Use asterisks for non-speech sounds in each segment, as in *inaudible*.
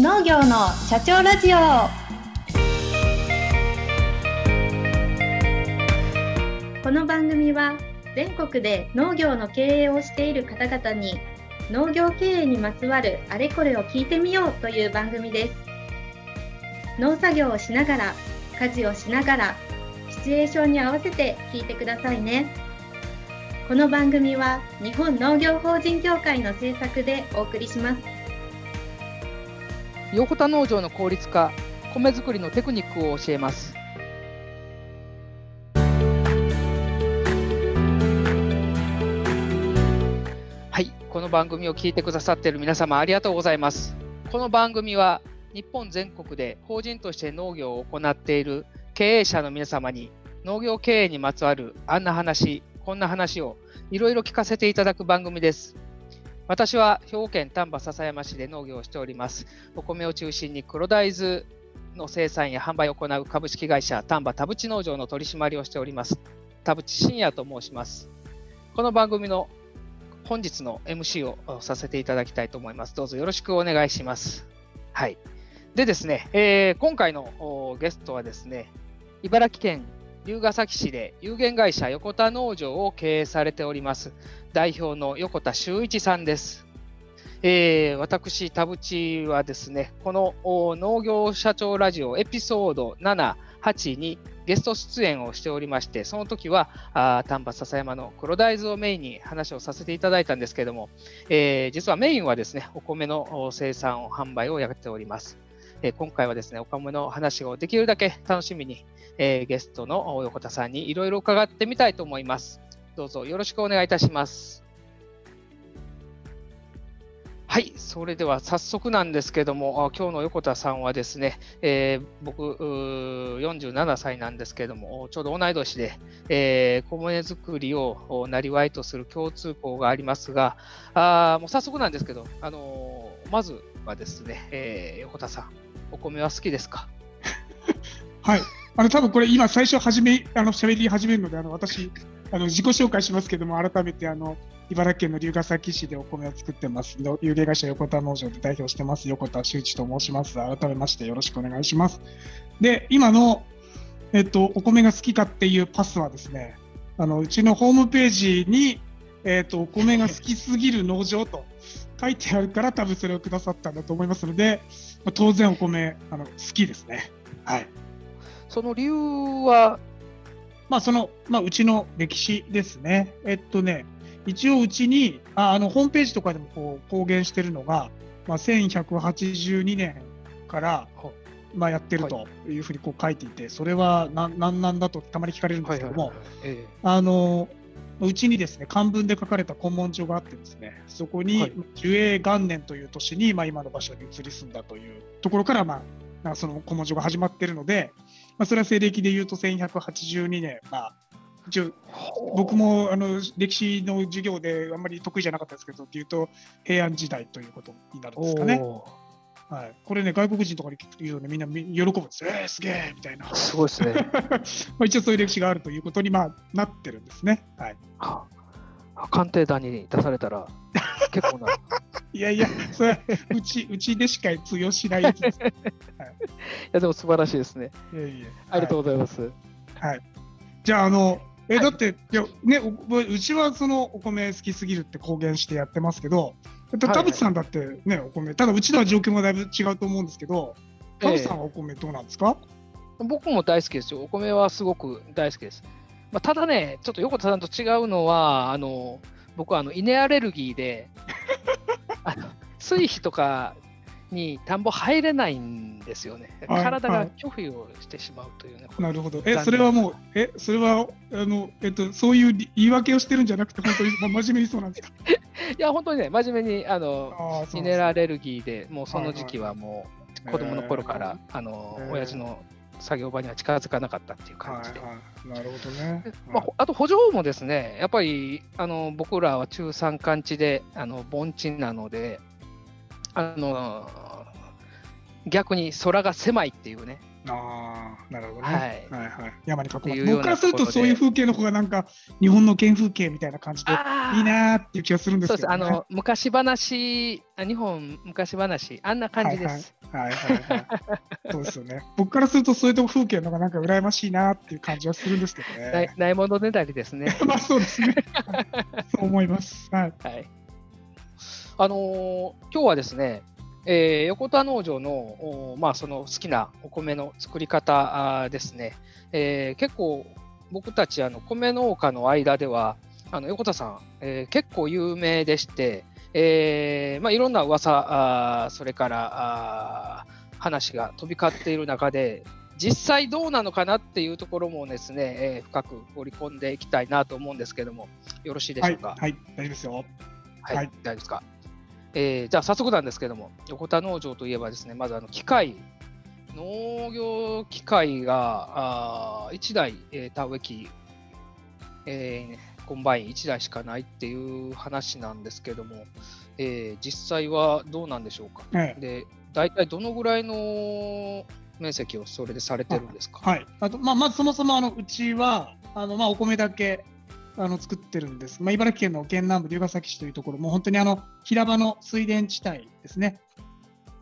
農業の社長ラジオ。この番組は全国で農業の経営をしている方々に農業経営にまつわるあれこれを聞いてみようという番組です。農作業をしながら家事をしながらシチュエーションに合わせて聞いてくださいね。この番組は日本農業法人協会の制作でお送りします。横田農場の効率化米作りのテクニックを教えます。はいこの番組を聞いてくださっている皆様ありがとうございます。この番組は日本全国で法人として農業を行っている経営者の皆様に農業経営にまつわるあんな話こんな話をいろいろ聞かせていただく番組です。私は兵庫県丹波篠山市で農業をしております。お米を中心に黒大豆の生産や販売を行う株式会社丹波田淵農場の取締りをしております。田淵信也と申します。この番組の本日の MC をさせていただきたいと思います。どうぞよろしくお願いします。はい。でですね、えー、今回のゲストはですね、茨城県龍ケ崎市で有限会社横田農場を経営されております代表の横田修一さんです。えー、私、田淵はですね、この農業社長ラジオエピソード7、8にゲスト出演をしておりまして、その時はあ丹波篠山の黒大豆をメインに話をさせていただいたんですけれども、えー、実はメインはですね、お米の生産、販売をやっております。えー、今回はですね、お米の話をできるだけ楽しみに、えー、ゲストの横田さんにいろいろ伺ってみたいと思います。どうぞよろしくお願いいたします。はい、それでは早速なんですけども、今日の横田さんはですね、えー、僕、47歳なんですけれども、ちょうど同い年で、えー、米作りをなりわいとする共通項がありますが、あもう早速なんですけど、あのー、まずはですね、えー、横田さん、お米は好きですか？*laughs* はい、あの多分これ、今、最初始め、あの喋り始めるので、あの私、あの自己紹介しますけども、改めてあの茨城県の龍ケ崎市でお米を作ってますの、有限会社横田農場で代表してます、横田修一と申します。改めましてよろしくお願いします。で、今の、えっと、お米が好きかっていうパスはですね、あのうちのホームページに、えっと、お米が好きすぎる農場と *laughs* 書いてあるから、多分それをくださったんだと思いますので、まあ、当然お米あの好きですね。はい。その理由はまあ、その、まあ、うちの歴史ですね。えっとね、一応うちに、ああの、ホームページとかでもこう公言してるのが、まあ、1182年から、まあ、やってるというふうにこう書いていて、それは何何なんだとたまに聞かれるんですけども、あの、うちにですね、漢文で書かれた古文書があってですね、そこに、寿永元年という年に、まあ、今の場所に移り住んだというところから、まあ、その古文書が始まっているので、まあ、それは西暦でいうと1182年、まあ、一応僕もあの歴史の授業であんまり得意じゃなかったですけど、っていうと平安時代ということになるんですかね。はい、これね、外国人とかに聞くと言うとね、みんな喜ぶんですよ。えー、すげえみたいな。すごいですね。*laughs* まあ一応そういう歴史があるということに、まあ、なってるんですね。はい。はあ、鑑定団に出されたら、結構な。*laughs* いやいや、それうち、うちでしか通用しないやつです。はい、いや、でも素晴らしいですね。いやいや。ありがとうございます。はい。じゃあ、あの、え、はい、だって、いや、ね、うちはそのお米好きすぎるって公言田してやってますけど、田渕さんだってね、お米、ただうちとは状況もだいぶ違うと思うんですけど、田渕さんはお米どうなんですか、えー、僕も大好きですよ。お米はすごく大好きです。まあ、ただね、ちょっと横田さんと違うのは、あの僕はあの稲アレルギーで、あの水肥とかに田んぼ入れないんですよね。体が拒否をしてしまうというね。なるほど。え、それはもう、え、それは、あの、えっと、そういう言い訳をしてるんじゃなくて、本当に真面目にそうなんですか？*laughs* いや、本当にね、真面目に、あの、ミネラアレルギーで、もうその時期はもう、子供の頃から、あの、親父の作業場には近づかなかったっていう感じで。はいはい、なるほどね。まあ、あと補助もですね、やっぱりあの僕らは中山間地であの盆地なので、あの逆に空が狭いっていうね、ああ、なるほどね。はいはいはい山に囲まれて。僕からするとそういう風景の方がなんか日本の原風景みたいな感じでいいなーっていう気がするんですそうです。けど、ね。あの昔話、あ日本昔話、あんな感じです。はいはいはい。そうですよね。僕からするとそういうとこ風景の方がなんか羨ましいなっていう感じはするんですけど *laughs* ないね。ないものねだりですね。*laughs* まあそうですね。は *laughs* いそう思います。はい。はい。あのー今日はですね、えー横田農場の、おまあ、その好きなお米の作り方ですね、えー結構僕たちあの米農家の間では、あの横田さん、えー結構有名でして、えーまあ、いろんな噂あーそれからあー話が飛び交っている中で、実際どうなのかなっていうところもですね、えー深く掘り込んでいきたいなと思うんですけども、よろしいでしはい。ょうか？はい。大丈夫ですよ。はい、はい大丈夫ですか？えーじゃあ早速なんですけども、横田農場といえばですね、まずあの機械、農業機械があ1台、えー田植え機、えーコンバイン1台しかないっていう話なんですけども、えー実際はどうなんでしょうか？ええで、大体どのぐらいの面積をそれでされてるんですか？はい。あと、まあ、まずそもそも、あの、うちは、あの、まあ、お米だけ、あの、作ってるんです。まあ、茨城県の県南部龍ケ崎市というところ、もう本当にあの、平場の水田地帯ですね。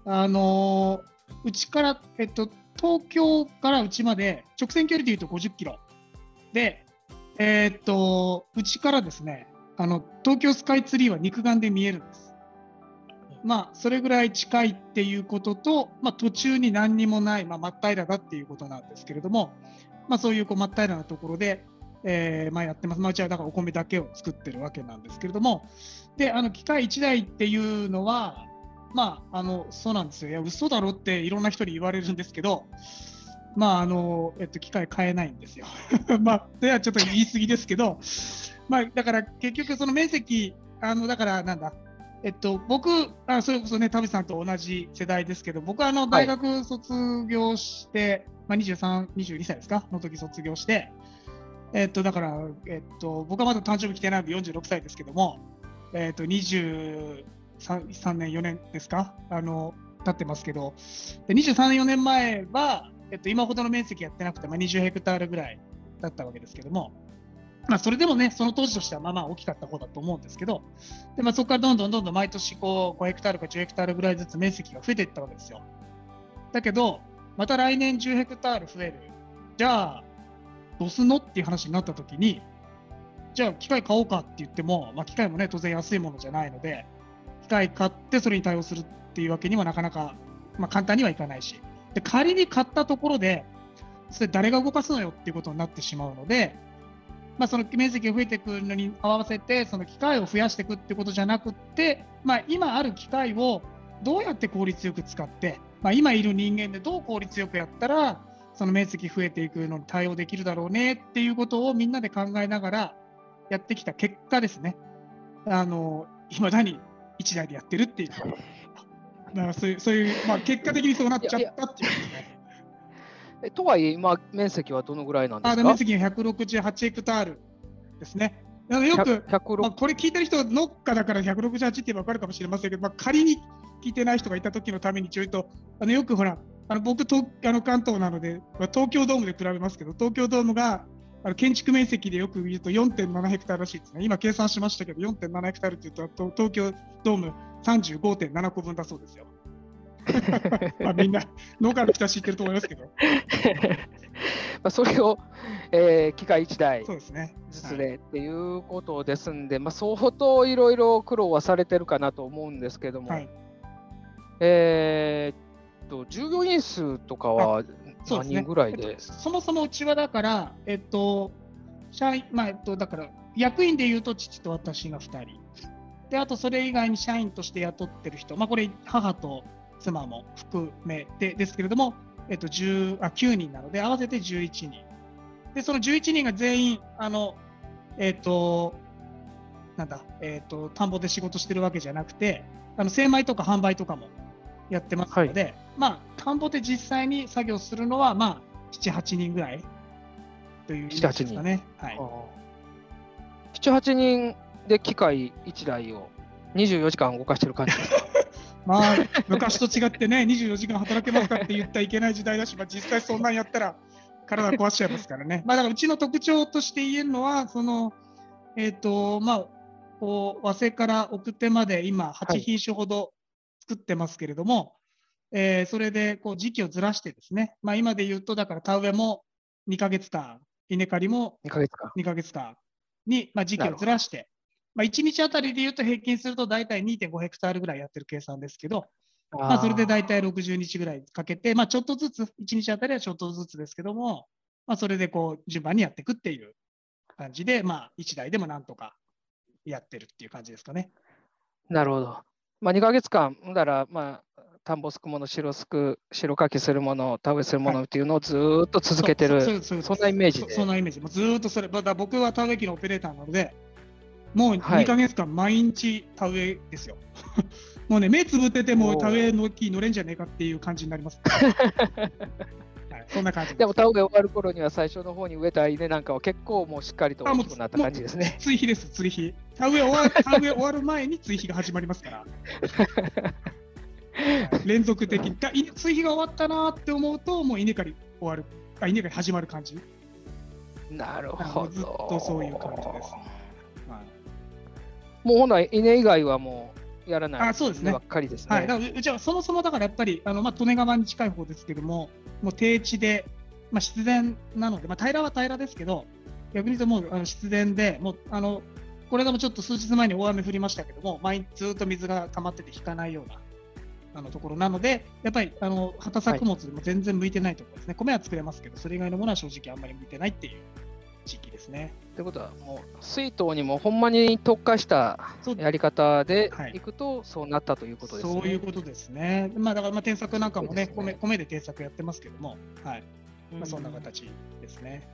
あのうちから、えっと、東京からうちまで、直線距離でいうと50キロ。で、えーっと、うちからですね、あの、東京スカイツリーは肉眼で見えるんです。まあ、それぐらい近いっていうことと、まあ、途中に何にもない、まあ、真っ平らだっていうことなんですけれども、まあ、そういうこう真っ平らなところで、えーまあ、やってます。まあ、うちはだからお米だけを作ってるわけなんですけれども、で、あの機械1台っていうのは、まあ、あのそうなんですよ。いや、嘘だろっていろんな人に言われるんですけど、まあ、あの、えっと、機械買えないんですよ。*laughs* まあ、それはちょっと言い過ぎですけど、まあ、だから結局その面積、あの、だからなんだ、えっと、僕、あそれこそね、田淵さんと同じ世代ですけど、僕はあの大学卒業して、まあ、23、22歳ですか、の時卒業して、えっと、だから、えっと、僕はまだ誕生日来てないので46歳ですけども、えっと、23年、4年ですか、あの、経ってますけど、で23、4年前は、えっと、今ほどの面積やってなくて、まあ、20ヘクタールぐらいだったわけですけども、まあ、それでもね、その当時としてはまあまあ大きかった方だと思うんですけど、でまあ、そこからどんどんどんどん毎年こう5ヘクタールか10ヘクタールぐらいずつ面積が増えていったわけですよ。だけど、また来年10ヘクタール増える。じゃあ、どうすんのっていう話になったときに、じゃあ機械買おうかって言っても、まあ、機械もね、当然安いものじゃないので、機械買ってそれに対応するっていうわけにはなかなか、まあ、簡単にはいかないし、で仮に買ったところで、それ誰が動かすのよっていうことになってしまうので、まあ、その面積が増えていくのに合わせて、その機械を増やしていくってことじゃなくって、まあ、今ある機械をどうやって効率よく使って、まあ、今いる人間でどう効率よくやったら、その面積増えていくのに対応できるだろうねっていうことをみんなで考えながらやってきた結果ですね、あの、いまだに1台でやってるっていう。だからそういう、そういう、まあ、結果的にそうなっちゃったっていうですね。えとはいえ、今、面積はどのぐらいなんですか？あで面積が168ヘクタールですね。あのよく、100まあ、これ聞いてる人、農家だから168って分かるかもしれませんけど、まあ、仮に聞いてない人がいた時のためにちょいと、あのよくほら、あの僕東あの関東なので、まあ、東京ドームで比べますけど、東京ドームがあの建築面積でよく言うと4.7ヘクタールらしいですね。今計算しましたけど、4.7ヘクタールって言うと、東京ドーム35.7個分だそうですよ。*laughs* まあみんな農家の人は知ってると思いますけど、*laughs* まあそれを、えー機械1台。ずつでっていうことですんで、まあ、相当いろいろ苦労はされてるかなと思うんですけども、はいえーっと従業員数とかは何人ぐらいで？えっとそもそもうちはだから、えっと、社員、まあ、えっと、だから、役員でいうと父と私が2人。で、あとそれ以外に社員として雇ってる人、まあ、これ、母と妻も含めてですけれども、えっと、10あ9人なので、合わせて11人。で、その11人が全員、あの、えっと、なんだ、えっと、田んぼで仕事してるわけじゃなくて、あの精米とか販売とかもやってますので、まあ、田んぼで実際に作業するのは、まあ、7、8人ぐらいというイメですかね。はい。7、8人で機械1台を24時間動かしてる感じですか？*laughs* まあ、昔と違ってね、24時間働けますかって言ったらいけない時代だし、まあ、実際そんなんやったら体壊しちゃいますからね。まあ、だからうちの特徴として言えるのは、その、えっ、と、まあ、こう、和製から奥手まで今、8品種ほど作ってますけれども、えーそれでこう時期をずらしてですね、まあ、今で言うと、だから田植えも2ヶ月間、稲刈りも2ヶ月間。2ヶ月間に、まあ、時期をずらして、まあ、1日あたりで言うと平均すると大体2.5ヘクタールぐらいやってる計算ですけど、まあ、それで大体60日ぐらいかけて、まあ、ちょっとずつ、1日あたりはちょっとずつですけども、まあ、それでこう順番にやっていくっていう感じで、まあ、1台でもなんとかやってるっていう感じですかね。なるほど。まあ、2ヶ月間、だから、まあ、田んぼすくもの、白すく、白かきするもの、田植えするものっていうのをずーっと続けてる、そうそんなイメージでそそんなイメージ。もうずーっとそれ、まだ僕は田植え機のオペレーターなので、もうはい2ヶ月間毎日田植えですよ。*laughs* もうね、目つぶってても田植えの木乗れんじゃねえかっていう感じになります。*laughs* はい、そんな感じすでも田植え終わる頃には最初の方に植えた稲なんかは結構もうしっかりと大きくなった感じですね。追肥です、追肥。田植え終わ *laughs* 田植え終わる前に追肥が始まりますから。はい連続的に。だい追肥が終わったなって思うと、もう稲刈り終わる。あ稲刈り始まる感じ。なるあほど。のずっとそういう感じです。はいもうほな稲以外はもうやらないあそうですねばっかりですね。はい、だからううちはそもそもだからやっぱり、あのまあ、利根川に近い方ですけども、もう低地で、まあ、湿田なので、まあ、平らは平らですけど、逆に言うともうあの湿田で、もうあのこれでもちょっと数日前に大雨降りましたけども、毎日ずっと水が溜まってて引かないようなあのところなので、やっぱりあの畑作物も全然向いてないところですね、米は作れますけど、それ以外のものは正直あんまり向いてないっていう地域ですね。ということは、もう水筒にもほんまに特化したやり方ではい。いくと、そうなったということですね。そういうことですね。まあ、だからまあ添削なんかもねね。米、米で添削やってますけども、はい。うん。まあ、そんな形ですね。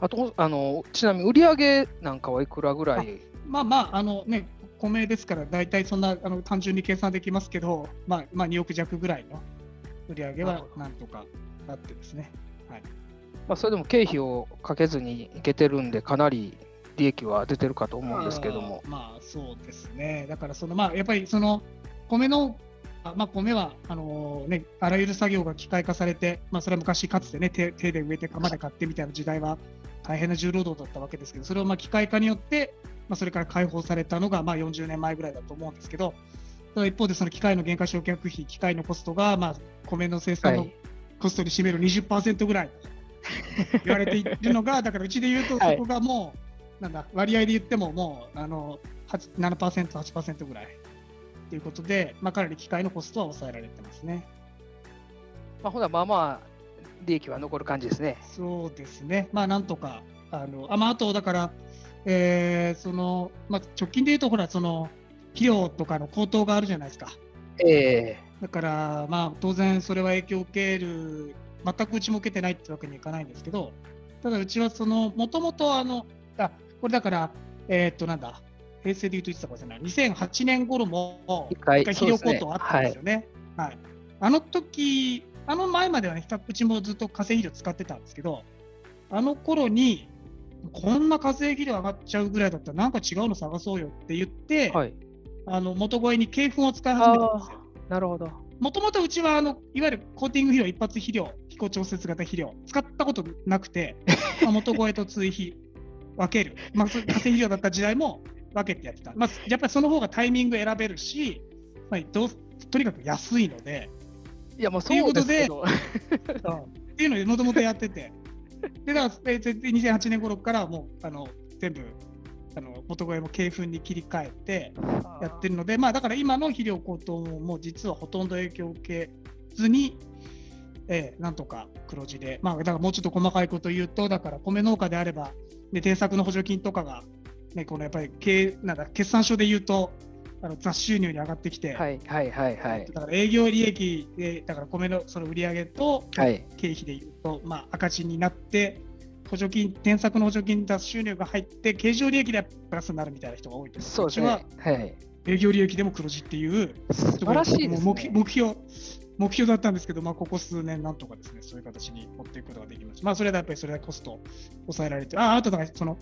あと、あのちなみに売り上げなんかはいくらぐらい？まあまあ、あのね、米ですから、大体そんなあの単純に計算できますけど、まあ、まあ、2億弱ぐらいの売り上げはなんとかあってですね。はい、まあ、それでも経費をかけずにいけてるんで、かなり利益は出てるかと思うんですけども。まあ、そうですね。だから、そのまあ、やっぱりその米の、あまあ、米はあのね、あらゆる作業が機械化されて、まあ、それは昔かつてね、手手で植えて、釜で買ってみたいな時代は大変な重労働だったわけですけど、それをまあ機械化によって、まあ、それから解放されたのがまあ40年前ぐらいだと思うんですけど、ただ一方で、その機械の原価償却費、機械のコストが、まあ、米の生は産のい、コストに占める20%ぐらい言われているのが、だからうちで言うと、そはいこがもう、なんだ、割合で言っても、もうあの8 7%、8%ぐらいということで、まあ、かなり機械のコストは抑えられてますね。まあ、ほな、まあまあ、利益は残る感じですね。そうですね、まあ、なんとか、あのあまあ、あと、だから、えーそのまあ、直近で言うと、ほら、その肥料とかの高騰があるじゃないですか。ええだから、まあ、当然それは影響を受ける、全くうちも受けてないってわけにはいかないんですけど、ただうちはその、もともとあの、あ、これだから、えーっと、なんだ、平成で言うといつだかじゃない、2008年頃も、一回肥料高騰あったんですよね。はい。あの時、あの前まではね、うちもずっと化成肥料使ってたんですけど、あの頃に、こんな化成肥料上がっちゃうぐらいだったら、なんか違うの探そうよって言って、はい。あの元声に鶏粉を使い始めたんですよ。なるほど。もともとうちはあのいわゆるコーティング肥料、一発肥料、飛行調節型肥料、使ったことなくて、まあ、元声と追肥、分ける、まあ、化成肥料だった時代も分けてやってた、まあ、やっぱりその方がタイミング選べるし、まあ、どうとにかく安いので、いや、もうそうですけど。っていうのをもともとやってて、でだからえで2008年頃からもうあの全部あの元声も鶏粉に切り替えて、やってるので、まあ、だから今の肥料高騰も実はほとんど影響を受けずに、えーなんとか黒字で、まあ、だからもうちょっと細かいこと言うと、だから米農家であれば、ね、定作の補助金とかが、ね、このやっぱり経なんだ決算書で言うと、あの雑収入に上がってきて、はいはいはいはい。だから営業利益で、だから米のその売り上げとはい。経費で言うと、まあ、赤字になって、補助金、添削の補助金、雑収入が入って、経常利益でプラスになるみたいな人が多いと思そうですちはね。はい。営業利益でも黒字っていう、素晴らしいね。目目標目標だったんですけど、まあ、ここ数年、なんとかですね、そういう形に持っていくことができました。まあ、それはやっぱりそれはコスト抑えられて、ああとだから、その、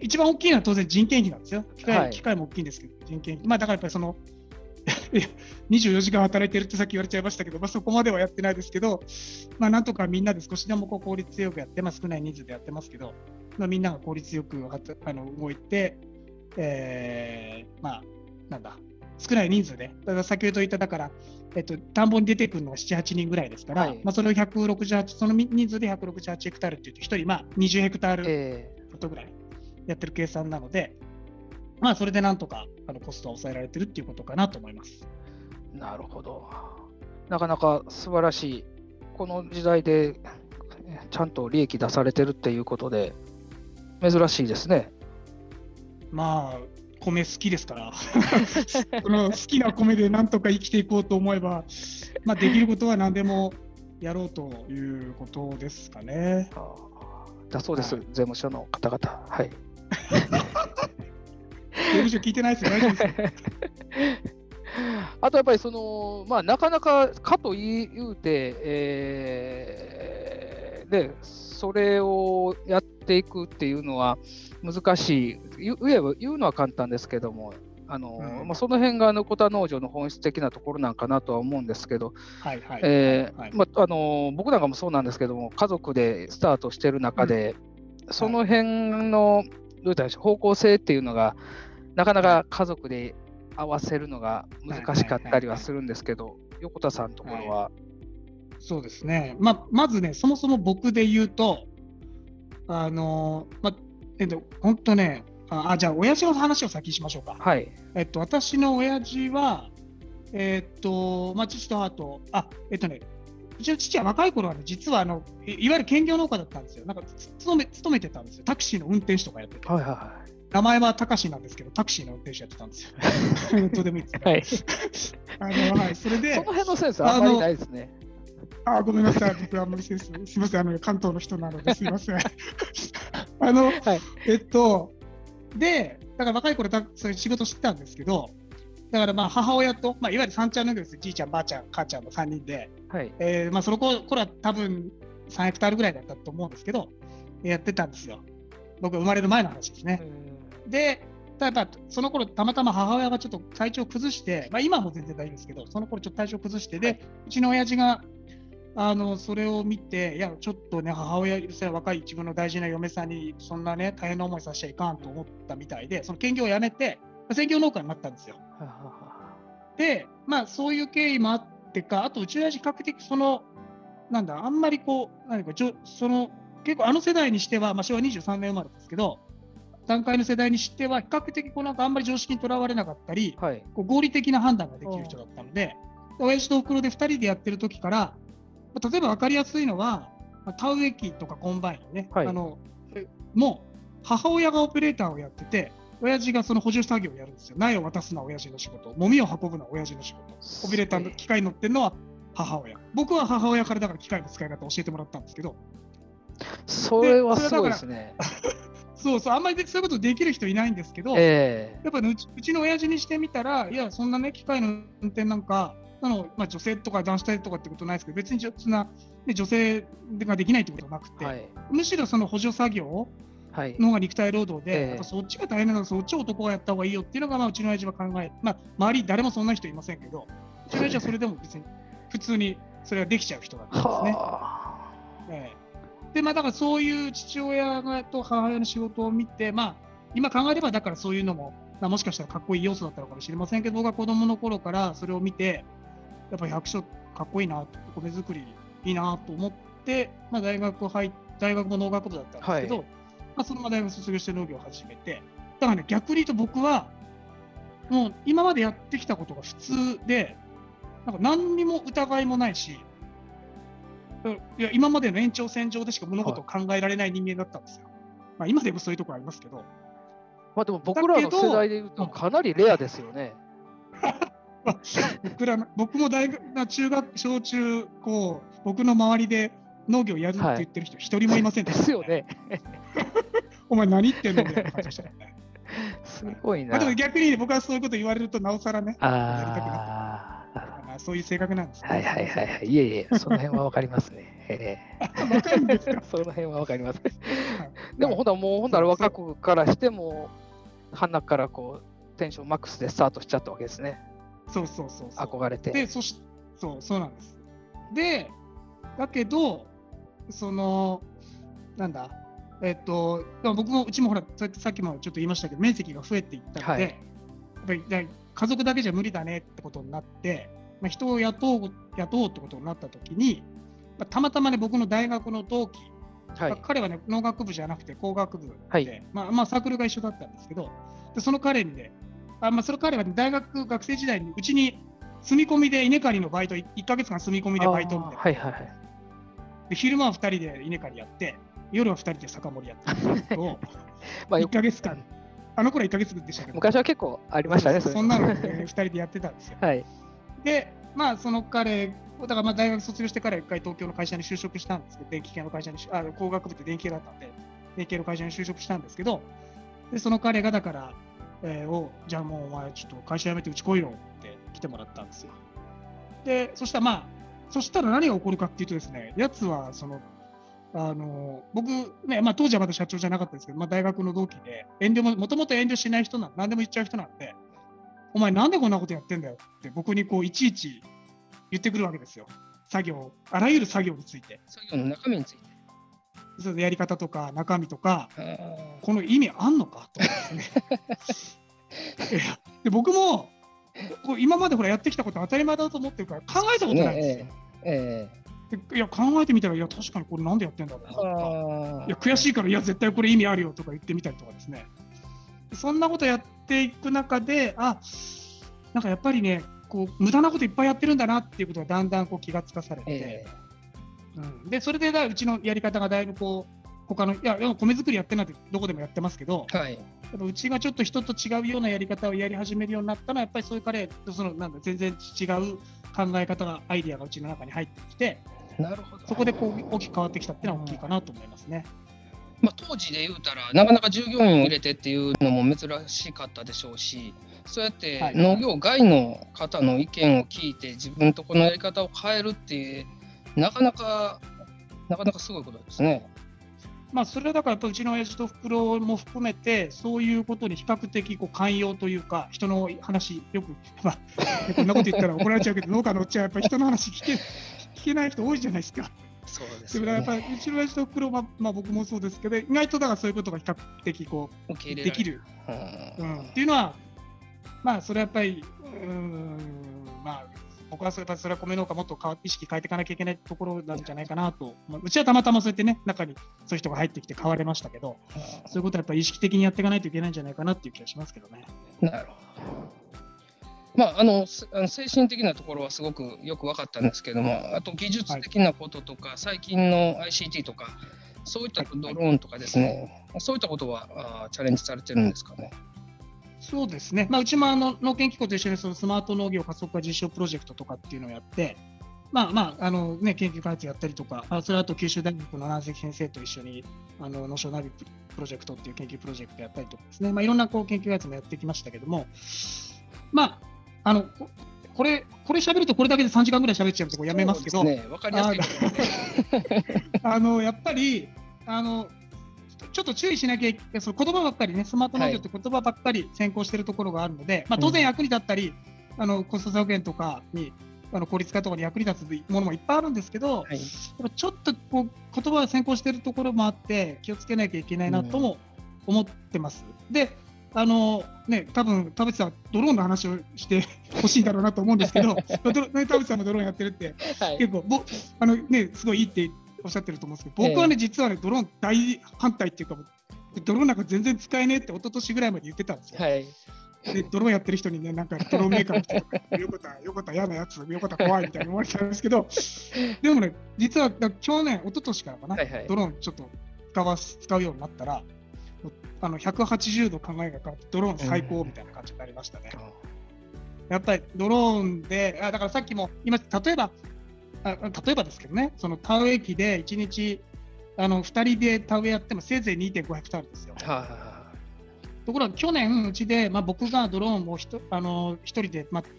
一番大きいのは当然人件費なんですよ。機械,、はい機械も大きいんですけど、人件費。まあ、だからやっぱりその、24時間働いてるってさっき言われちゃいましたけど、まあ、そこまではやってないですけど、まあ、なんとかみんなで少しでもこう効率よくやって、まあ、少ない人数でやってますけど、まあ、みんなが効率よくあの動いて、えーまあ、なんだ、少ない人数で、だから先ほど言った、だから、えっと、田んぼに出てくるのが7、8人ぐらいですから、はい。まあ、その168、その人数で168ヘクタールっていうと、1人、まあ、20ヘクタールえことぐらいやってる計算なので、まあ、それでなんとかあのコストは抑えられてるっていうことかなと思います。ーなるほど。なかなか素晴らしい。この時代でちゃんと利益出されてるっていうことで、珍しいですね。まあ、米好きですから、*laughs* その好きな米でなんとか生きていこうと思えば、まあ、できることは何でもやろうということですかね。だそうです、はい税務署の方々。はい。*laughs* 税務署聞いてないですよ、大丈夫ですよ。あとやっぱりその、まあ、なかなかかと言うて、えーで、それをやっていくっていうのは難しい、言言えば言うのは簡単ですけども、あのうんまあ、その辺があのコタ農場の本質的なところなんかなとは思うんですけど、僕なんかもそうなんですけども、家族でスタートしてる中で、その辺の、どういった方向性っていうのが、なかなか家族で合わせるのが難しかったりはするんですけど、横田さんのところは、そうですね。まあ、まずね、そもそも僕で言うと、あの、まあ、えっと、本当ね、あ、あじゃあ、親父の話を先にしましょうか。はい、えっと、私の親父は、えっと、まあ、父と母と、あ、えっとね、うちの父は若い頃はね、実はあのいいわゆる兼業農家だったんですよ。なんかつ勤め勤めてたんですよ。タクシーの運転手とかやってて。はいは名前はタカシなんですけど、タクシーの運転手やってたんですよ。*laughs* どうでもいいです。いはい。あのはい、それでその、辺のセンスはあんまりないですね。あごめんなさい、僕はあんまりセンス、すみません、あの関東の人なのですみません。*laughs* あの、はいえっと、で、だから若い頃たそういう仕事してたんですけど、だからまあ母親と、まあ、いわゆる三ちゃんのですじいちゃん、ばあちゃん、母ちゃんの3人で、はい、えーまあ、その頃頃は多分3ヘクタールぐらいだったと思うんですけど、やってたんですよ。僕が生まれる前の話ですね。で、ただやっぱその頃たまたま母親がちょっと体調を崩して、まあ、今も全然大丈夫ですけど、その頃ちょっと体調を崩して、で、うちの親父があのそれを見て、いや、ちょっとね、母親、若い自分の大事な嫁さんに、そんなね、大変な思いさせちゃいかんと思ったみたいで、その兼業をやめて、専業農家になったんですよ。で、まあ、そういう経緯もあってか、あと、うちの親父、比較的、その、なんだ、あんまりこう、何かその、結構あの世代にしては、まあ、昭和23年生まれですけど、段階の世代にしては、比較的こうなんかあんまり常識にとらわれなかったり、ははい、こう合理的な判断ができる人だったので、親父とおふくろで2人でやってる時から、まあ例えば分かりやすいのは、まあ田植え機とかコンバインね、はい。あのえもう母親がオペレーターをやってて、親父がその補充作業をやるんですよ。苗を渡すのは親父の仕事、もみを運ぶのは親父の仕事、オペレーターの機械に乗ってるのは母親。僕は母親からだから機械の使い方を教えてもらったんですけど、それはすごいですね。そうそう、あんまりそういうことできる人いないんですけど、ええ。やっぱねうち、うちの親父にしてみたら、いや、そんなね、機械の運転なんか、あのまあ、女性とか男子体とかってことないですけど、別にそんな、ね、女性ができないってことはなくて、はい、むしろその補助作業はい、の方が肉体労働で、ええ。やっぱそっちが大変なのそっちを男がやった方がいいよっていうのが、まあ、うちの親父は考え、まあ、周り、誰もそんな人いませんけど、うちの親父はそれでも別に普通にそれができちゃう人だったんですね。はええで、まあ、だからそういう父親がと母親の仕事を見て、まあ、今考えれば、だからそういうのも、まあ、もしかしたらかっこいい要素だったのかもしれませんけど、僕が子供の頃からそれを見て、やっぱり百姓かっこいいなと、米作りいいなと思って、まあ、大学入っ大学も農学部だったんですけど、はいまあ、そのまま大学卒業して農業を始めて、だからね、逆に言うと僕は、もう今までやってきたことが普通で、なんか何にも疑いもないし、いや今までの延長線上でしか物事を考えられない人間だったんですよ。まあ、今でもそういうところありますけど、まあでも僕らの世代でいうとかなりレアですよね。*laughs* 僕らの僕も大学中学、小中高、僕の周りで農業やるって言ってる人、一人もいませんででしたすよね。*laughs* お前何言ってんのみたいな感じでしたよね。*laughs* すごいなまあ、で。も逆に僕はそういうこと言われると、なおさらね、やりたくなってそういう性格なんです、ね。はいはいはいはい。いえいえ、その辺はわかりますね。えわかるんです *laughs* その辺はわかります。はいでもほんともうほんなら若くからしても、鼻からこうテンションマックスでスタートしちゃったわけですね。そうそうそう。憧れて。で、そしそう、そうなんです。で、だけど、その、なんだ、えっと、でも僕も、うちもほら、さっきもちょっと言いましたけど、面積が増えていったので、はいやっぱりだ家族だけじゃ無理だねってことになって、まあ、人を雇う雇おうってことになったときに、まあたまたまね、僕の大学の同期、はいまあ。彼はね、農学部じゃなくて工学部で、はいまあ、まあサークルが一緒だったんですけど、でその彼にね、あまあ、その彼は、ね、大学学生時代にうちに住み込みで稲刈りのバイト、1ヶ月間住み込みでバイトみたいな。はいはいはい。で昼間は2人で稲刈りやって、夜は2人で酒盛りやって *laughs* まあ、よ1ヶ月間、あの頃は1ヶ月でしたけど、昔は結構ありましたね、それんなのを、ね、2人でやってたんですよ。はい。で、まあ、その彼、だからまあ大学卒業してから一回東京の会社に就職したんですけど、電気系の会社に、あ工学部って電気系だったんで、電気系の会社に就職したんですけど、でその彼がだから、えーおじゃあもうお前、ちょっと会社辞めてうち来いよって来てもらったんですよ。で、そしたらまあ、そしたら何が起こるかっていうとですね、やつは、その、あの僕ね、まあ、当時はまだ社長じゃなかったですけど、まあ、大学の同期で、遠慮も、もともと遠慮しない人なん、何でも言っちゃう人なんで、お前なんでこんなことやってんだよって僕にこういちいち言ってくるわけですよ。作業、あらゆる作業について。作業の中身について。そのやり方とか中身とか、この意味あんのかと思ってですね。*laughs* いやで僕もこう今までほらやってきたこと当たり前だと思ってるから考えたことないんですよ。ええでいや考えてみたら、いや確かにこれなんでやってんだろうなえとか。あいや悔しいから、いや、絶対これ意味あるよとか言ってみたりとかですね。そんなことやっていく中で、あなんかやっぱりね、こう無駄なこといっぱいやってるんだなっていうことがだんだんこう気がつかされて、えうん、でそれでだうちのやり方がだいぶこう、他の、いや、米作りやってるなんてどこでもやってますけど、えはい。うちがちょっと人と違うようなやり方をやり始めるようになったのは、やっぱりそういう彼、そのなんだ全然違う考え方が、アイディアがうちの中に入ってきて、なるほど。そこでこう大きく変わってきたっていうのは大きいかなと思いますね。まあ、当時で言うたら、なかなか従業員を入れてっていうのも珍しかったでしょうし、そうやってはい農業外の方の意見を聞いて、自分とこのやり方を変えるって、なかなか、なかなかすごいことですね。まあ、それはだからやっぱうちの親父と袋も含めて、そういうことに比較的こう寛容というか、人の話、*laughs* よく、まあ、こんなこと言ったら怒られちゃうけど、農家のおっちゃんはやっぱり人の話聞け聞けない人多いじゃないですか。そうででもやっぱりうちの親父と袋は、まあ、僕もそうですけど、意外とだからそういうことが比較的こう。できる、ううんん、っていうのは、まあ、それはやっぱり、うーん、まあ、僕はそれやっぱそれは米農家もっと意識変えていかなきゃいけないところなんじゃないかなと、まあ、うちはたまたまそうやってね、中にそういう人が入ってきて変われましたけど、そういうことはやっぱり意識的にやっていかないといけないんじゃないかなっていう気がしますけどね。なるほど。まあ、あのすあの精神的なところはすごくよく分かったんですけども、あと技術的なこととか、最近の ICT とか、そういったドローンとかですね、そういったことはあーチャレンジされてるんですかね？そうですね、まあ、うちもあの農研機構と一緒にそのスマート農業加速化実証プロジェクトとかっていうのをやって、まあまああのね、研究開発やったりとか、あそれあと九州大学の南関先生と一緒にあの農商ナビプロジェクトっていう研究プロジェクトやったりとかですね、まあ、いろんなこう研究開発もやってきましたけども、まあ、あのここれ、これ喋るとこれだけで3時間ぐらい喋っちゃうとこやめますけど、やすいですね。あの *laughs* やっぱりあのちょっと注意しなきゃいけない、その言葉ばっかりね、スマート農業って言葉ばっかり先行しているところがあるので、まあ、当然役に立ったり、あのコスト削減とかに、あの効率化とかに役に立つものもいっぱいあるんですけど、はい、ちょっとこう言葉が先行しているところもあって、気をつけなきゃいけないなとも思ってます。であのね、多分田淵さん、ドローンの話をして *laughs* ほしいんだろうなと思うんですけど、*laughs* 田淵さんもドローンやってるって、はい。結構ぼあの、ね、すごいいいっておっしゃってると思うんですけど、僕はね、実はね、ドローン大反対っていうか、ドローンなんか全然使えねえって、一昨年ぐらいまで言ってたんですよ。はい、で、ドローンやってる人にね、なんかドローンメーカーの人とか、よかった、よかった、嫌なやつ、よかった、怖いみたいに思われてたんですけど、*laughs* でもね、実はだ去年、一昨年からかな、はいはい。ドローンちょっと使わす使うようになったら、あの180度考えが変わって、ドローン最高みたいな感じになりましたね。やっぱりドローンで、あだからさっきも今、例えば、あ例えばですけどね、その田植え機で1日あの2人で田植えやってもせいぜい2.5ヘクタールですよ。はところが去年、うちで、まあ、僕がドローンをひとあの1人で、まあね、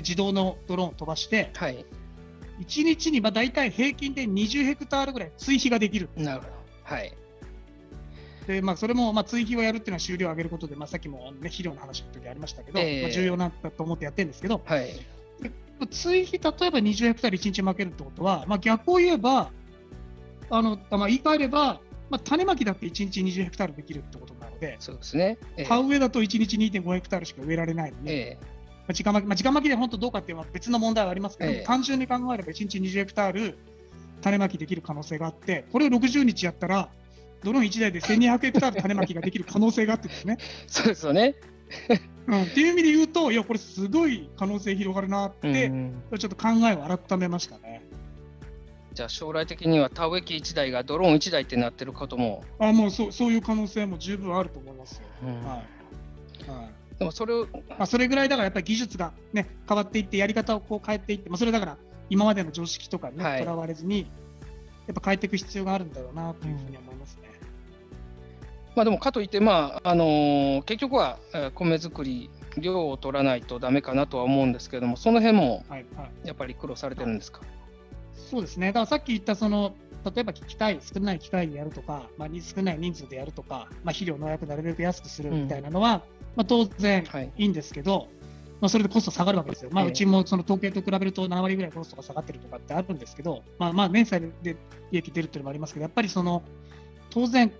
自動のドローンを飛ばして、い、はい、1日にまあ大体平均で20ヘクタールぐらい追肥ができるなるほど。はい。でまあ、それも、まあ、追肥をやるっていうのは収量を上げることで、まあ、さっきも、ね、肥料の話の時ありましたけど、ええまあ、重要なんだと思ってやってるんですけど、はい。追肥、例えば20ヘクタール1日負けるってことは、まあ、逆を言えば、あのまあ、言い換えれば、まあ、種まきだって1日20ヘクタールできるってことなので、そうですね。ええ田植えだと1日2.5ヘクタールしか植えられないので、えまあ、直巻き、まあ、直巻きで本当どうかっていうのは別の問題はありますけど、ええ単純に考えれば1日20ヘクタール種まきできる可能性があって、これを60日やったら、ドローン1台で1200ヘクタール種まきができる可能性があってですね、え *laughs* そうですよね。うん、っていう意味で言うと、いや、これすごい可能性広がるなって、うんちょっと考えを改めましたね。じゃあ将来的には田植え機1台がドローン1台ってなってることも、あもうそうそういう可能性も十分あると思いますよ。うんはいはいでもそれを、まあ、それぐらいだからやっぱり技術が、ね、変わっていって、やり方をこう変えていって、まあ、それだから今までの常識とかにとはいら、われずに、やっぱ変えていく必要があるんだろうなというふうに思いますね。まあ、でもかといって、まああのー結局はえー米作り、量を取らないとダメかなとは思うんですけども、その辺もはいはい、やっぱり苦労されてるんですか？そうですね、だからさっき言ったその、例えば機械、少ない機械でやるとか、まあ、に少ない人数でやるとか、まあ、肥料、農薬なるべく安くするみたいなのは、まあ、当然はい。いいんですけど、まあ、それでコスト下がるわけですよ。まあ、ええうちもその統計と比べると7割ぐらいコストが下がってるとかってあるんですけど、まあ、まあ年債で利益出るっていうのもありますけど、やっぱりその当然、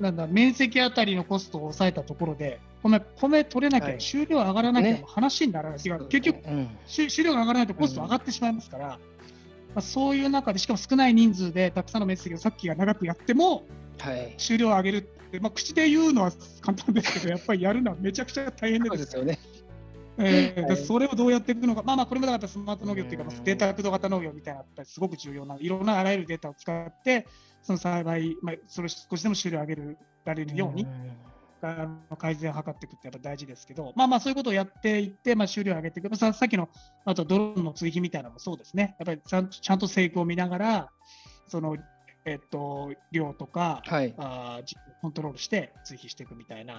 なんだ面積あたりのコストを抑えたところで、米米取れなきゃ、はい。収量上がらなきゃね。話にならない、違う結局、うん、収収量が上がらないとコスト上がってしまいますから、まあ、そういう中で、しかも少ない人数でたくさんの面積をさっきが長くやっても、はい。収量を上げるって、まあ、口で言うのは簡単ですけど、やっぱりやるのはめちゃくちゃ大変ですよね。えーはいでそれをどうやっていくのか、まあまあ、これもだからスマート農業っていうか、データ駆動型農業みたいな、やっぱりすごく重要な、いろんなあらゆるデータを使って、その栽培、まあ、それを少しでも収量を上げられるように、あの改善を図っていくってやっぱ大事ですけど、まあまあ、そういうことをやっていって、まあ、収量を上げていく、ささっきのあとドローンの追肥みたいなのもそうですね、やっぱりちゃんちゃんと成功を見ながら、その、えっと、量とか、はい。あコントロールして追肥していくみたいな、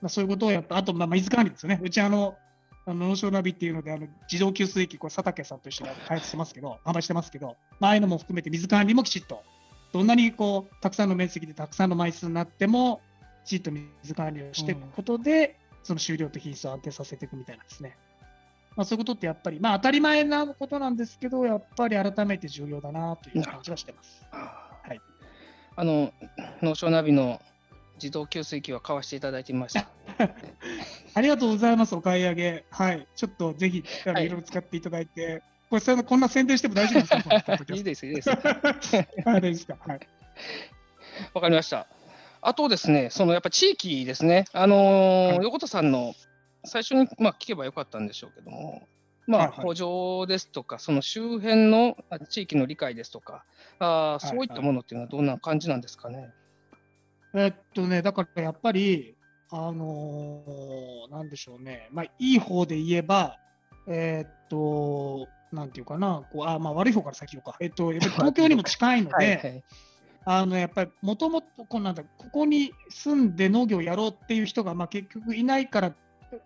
まあ、そういうことをやっぱ、あと、まあ、水管理ですよね。うちあの、あの農商ナビっていうので、あの自動給水器、これ佐竹さんと一緒に開発してますけど、販売してますけど、まあ、あいうのも含めて水管理もきちっと、どんなにこうたくさんの面積でたくさんの枚数になっても、きちっと水管理をしていくことで、その収量と品質を安定させていくみたいなんですね。まあ、そういうことってやっぱり、まあ、当たり前なことなんですけど、やっぱり改めて重要だなという感じはしてます。はいあの、農商ナビの自動給水器は買わせていただいてみました。*laughs* ありがとうございます、お買い上げ。はい。ちょっとぜひ、あのはいいろいろ使っていただいて、これ、そんなこんな宣伝しても大丈夫ですか？*laughs* いいスです、いいです。ト *laughs* あれですか？はい。わかりました。あとですね、そのやっぱ地域ですね、あのーはい横田さんの最初に、まあ、聞けばよかったんでしょうけども、まあ、はいはい補助ですとか、その周辺のあ地域の理解ですとか、あそういったものっていうのはどんな感じなんですかね？えっとね、だからやっぱり、あのーなんでしょうね、まあ、いい方で言えば、えっと、なんていうかな、こうあまあ、悪い方から先言おうか、えっと、やっぱり *laughs* 東京にも近いので、はいはい。あのやっぱりもともとこうなんだここに住んで農業をやろうっていう人が、まあ、結局いないから、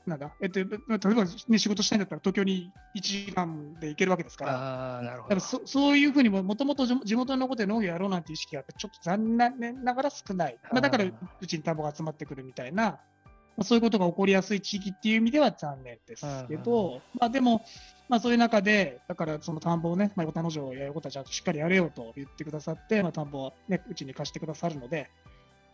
なんだ、えっと、例えば、ね、仕事したいんだったら東京に1時間で行けるわけですから。ああ、なるほどだから。そそういうふうにも、もともと地元のことで農業やろうなんていう意識がちょっと残念ながら少ない。まあ、だからうちに田んぼが集まってくるみたいな、まあ、そういうことが起こりやすい地域っていう意味では残念ですけど、まあ、でも、まあ、そういう中で、だからその田んぼをね、まあ、横田農場をやることはちゃんとしっかりやれよと言ってくださって、まあ、田んぼを、ね、うちに貸してくださるので、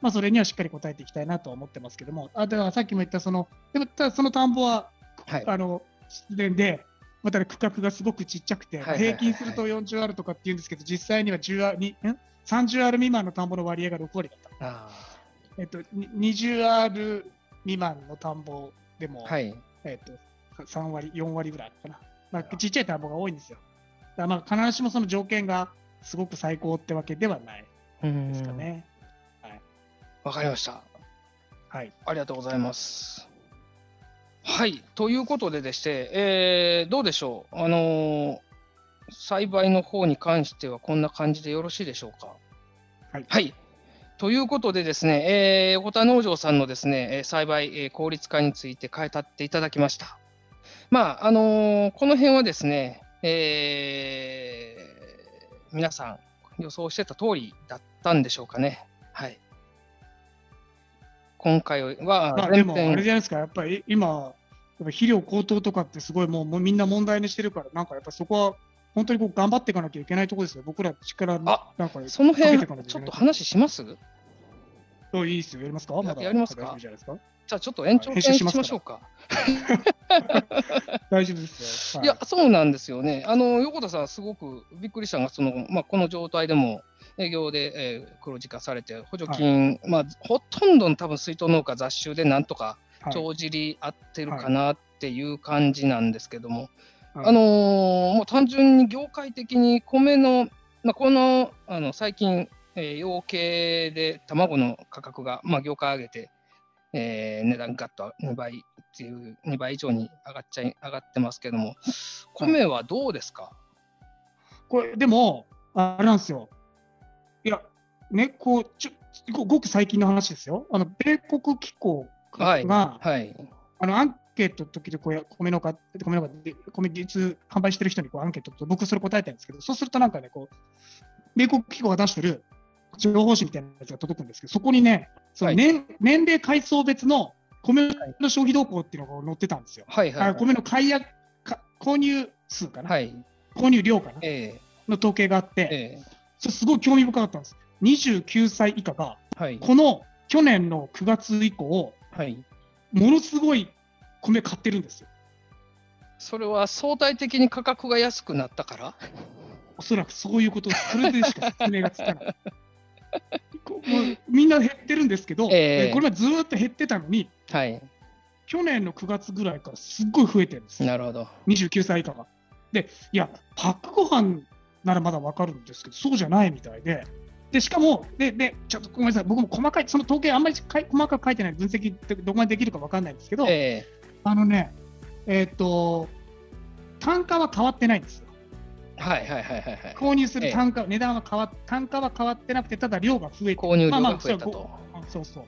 まあ、それにはしっかり応えていきたいなとは思ってますけども、あだからさっきも言ったその、でもただその田んぼは、はいあの自然で、またね区画がすごくちっちゃくて、平均すると40あるとかっていうんですけど、実際には10あにん？30ある未満の田んぼの割合が6割だった。あえっと、に20ある未満の田んぼでも、ーはい。えっと、3割、4割ぐらいかな。まあ、ちっちゃい田んぼが多いんですよ。だまあ必ずしもその条件がすごく最高ってわけではないですかね。わかりました。はい。ありがとうございます。はい。ということででして、えーどうでしょう？あのー栽培の方に関してはこんな感じでよろしいでしょうか？はい。ということでですね、えー横田農場さんのですね、えー栽培、えー効率化について変えたっていただきました。まあ、あのーこの辺はですね、えー皆さん予想してた通りだったんでしょうかね。はい。今回はまあ、でも、あれじゃないですか、やっぱり今、やっぱ肥料高騰とかってすごいもうもうみんな問題にしてるから、なんかやっぱそこは本当にこう頑張っていかなきゃいけないところですよ。僕ら力あなんかその辺、ちょっと話します？そういいですよ。やりますか？まだやりますか？じゃあちょっと延長編戦しましょうか。*laughs* 大丈夫ですよ。いや、そうなんですよね。あの横田さん、すごくびっくりしたのが、そのまあ、この状態でも営業で、えー黒字化されて、補助金、まあ、ほとんどの多分水筒農家、雑種でなんとかはい、帳尻合ってるかなっていう感じなんですけども、はい。あのーもう単純に業界的に米の、まあ、このあの最近、えー養鶏で卵の価格が、まあ、業界上げて、えー値段ガッと2倍っていう、2倍以上に上がっちゃい上がってますけども、米はどうですか、これ、でも、あれなんですよ。いや、ね、こう、ちょごごく最近の話ですよ。あの、米国機構が、はいはい。あの、アンケートの時でこうや米農家、米農家で、米実販売してる人にこうアンケートと、僕それ答えたんですけど、そうするとなんかね、こう、米国機構が出してる情報誌みたいなやつが届くんですけど、そこにね、その年,、年齢階層別の米の消費動向っていうのが載ってたんですよ。はいはい、あ米の買いやか購入数かな、はい。購入量かなえの統計があって、ええそれすごい興味深かったんです。29歳以下が、えはい。この去年の9月以降、はい。ものすごい米買ってるんですよ。それは相対的に価格が安くなったから？おそらくそういうこと。それでしか説明がつかない。*laughs* みんな減ってるんですけど、ええこれはずーっと減ってたのに、はい。去年の9月ぐらいからすっごい増えてるんですよ。なるほど。29歳以下が。で、いや、パックご飯ならまだわかるんですけど、そうじゃないみたいで、でしかも、で、でちょっとごめんなさい、僕も細かい、その統計あんまりかい細かく書いてない分析ってどこまでできるかわかんないんですけど、えあのね、えっ、と、単価は変わってないんですよ。えはいはいはいはいはい。購入すええる単価、値段は変わっ単価は変わってなくて、ただ量が増えて購入量まあまあが増えたと。そうそうそう。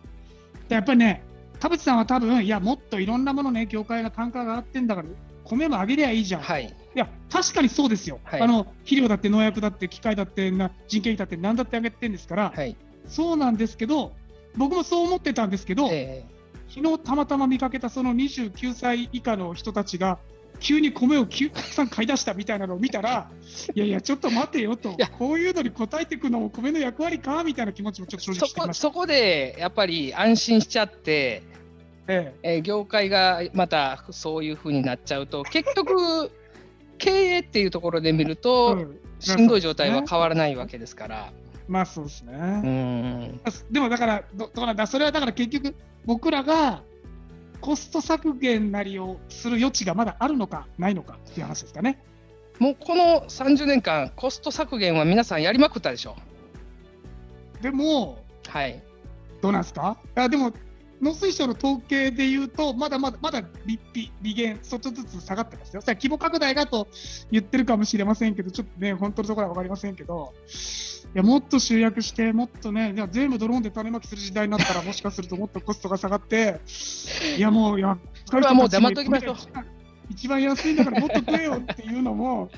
でやっぱりね、田淵さんは多分いや、もっといろんなものね、業界が単価が上がってんだから、米も上げりゃいいじゃん。はい。いや、確かにそうですよ。はいあの肥料だって農薬だって機械だってな人件費だって何だって上げてるんですから、はい。そうなんですけど、僕もそう思ってたんですけど、え昨日たまたま見かけたその29歳以下の人たちが、急に米を *laughs* たくさん買い出したみたいなのを見たら、*laughs* いやいや、ちょっと待てよとや、こういうのに応えていくのも米の役割かみたいな気持ちもちょっと正えそこ直。そこでやっぱり安心しちゃって、ええー業界がまたそういうふうになっちゃうと、結局、経営っていうところで見るえと、うんしんどい状態は変わらないわけですから。まあそうですね。うん。でもだから、どどうなんだそれはだから結局、僕らがコスト削減なりをする余地がまだあるのか、ないのかっていう話ですかね。もうこの30年間、コスト削減は皆さんやりまくったでしょ。でも、はい。どうなんですか？あでも、農水省の統計でいうと、まだまだまだ利利利減、ちょっとずつ下がってますよ。さ規模拡大がと言ってるかもしれませんけど、ちょっとね、本当のところは分かりませんけど、いやもっと集約して、もっとね、いや全部ドローンで種まきする時代になったら、もしかするともっとコストが下がって、いやもう、いや、これはもう黙っときましょう一番安いんだからもっと食えよっていうのも、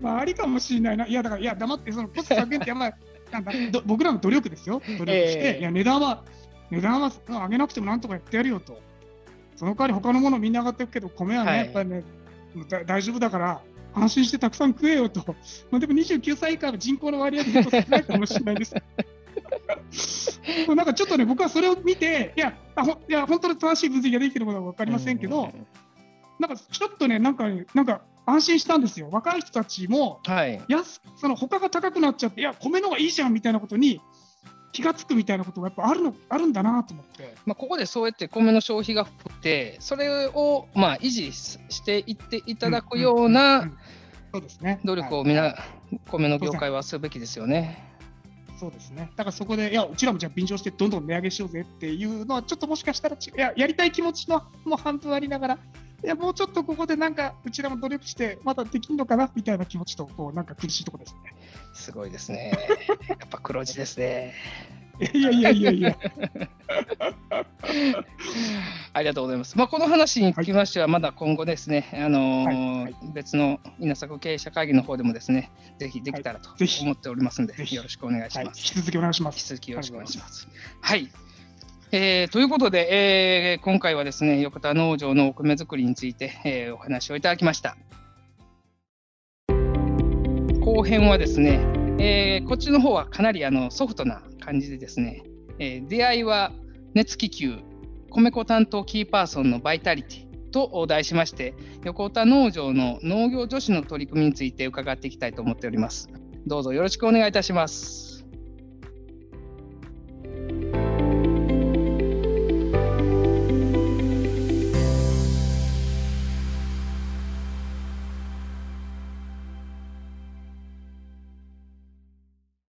まあ、ありかもしれないな。いや、だから、いや、黙って、そのコスト削減って、まあ、なんだど僕らの努力ですよ。努力して、ええいや、値段は、値段は上げなくてもなんとかやってやるよと。その代わり他のものみんな上がっていくけど、米はね、はいやっぱりね、だ大丈夫だから、安心してたくさん食えよと。*laughs* まあ、でも29歳以下の人口の割合で少ないかもしれないです。*laughs* なんかちょっとね、僕はそれを見て、いや、あほいや本当に正しい分析ができてることは分かりませんけど、なんかちょっとね、なんかね、なんか安心したんですよ。若い人たちも、はい。安その他が高くなっちゃって、いや、米の方がいいじゃんみたいなことに気がつくみたいなことがやっぱあるのあるんだなと思って。まあ、ここでそうやって米の消費が増えて、それをまあ維持ししていっていただくようなそうですね。努力はいをみな、米の業界はするべきですよね。そうですね。だからそこで、いや、うちらもじゃあ便乗してどんどん値上げしようぜっていうのは、ちょっともしかしたらいや、やりたい気持ちのもう半分ありながら、いや、もうちょっとここでなんか、うちらも努力して、まだできんのかなみたいな気持ちと、こう、なんか苦しいところですね。すごいですね。やっぱ黒字ですね。いやいやいやいや。*laughs* ありがとうございます。まあ、この話につきましては、まだ今後ですね、あのーはいはい別の稲作経営者会議の方でもですね、ぜひできたらと思っておりますので、ぜひよろしくお願いしはい、ます。引き続きお願いしま引きす。続きよろしくお願いします。はい。えーということで、えー今回はですね、横田農場のお米作りについて、えーお話をいただきました。後編はですね、えーこっちの方はかなりあのソフトな感じでですね、えー出会いは熱気球、米粉担当キーパーソンのバイタリティと題しまして、横田農場の農業女子の取り組みについて伺っていきたいと思っております。どうぞよろしくお願いいたします。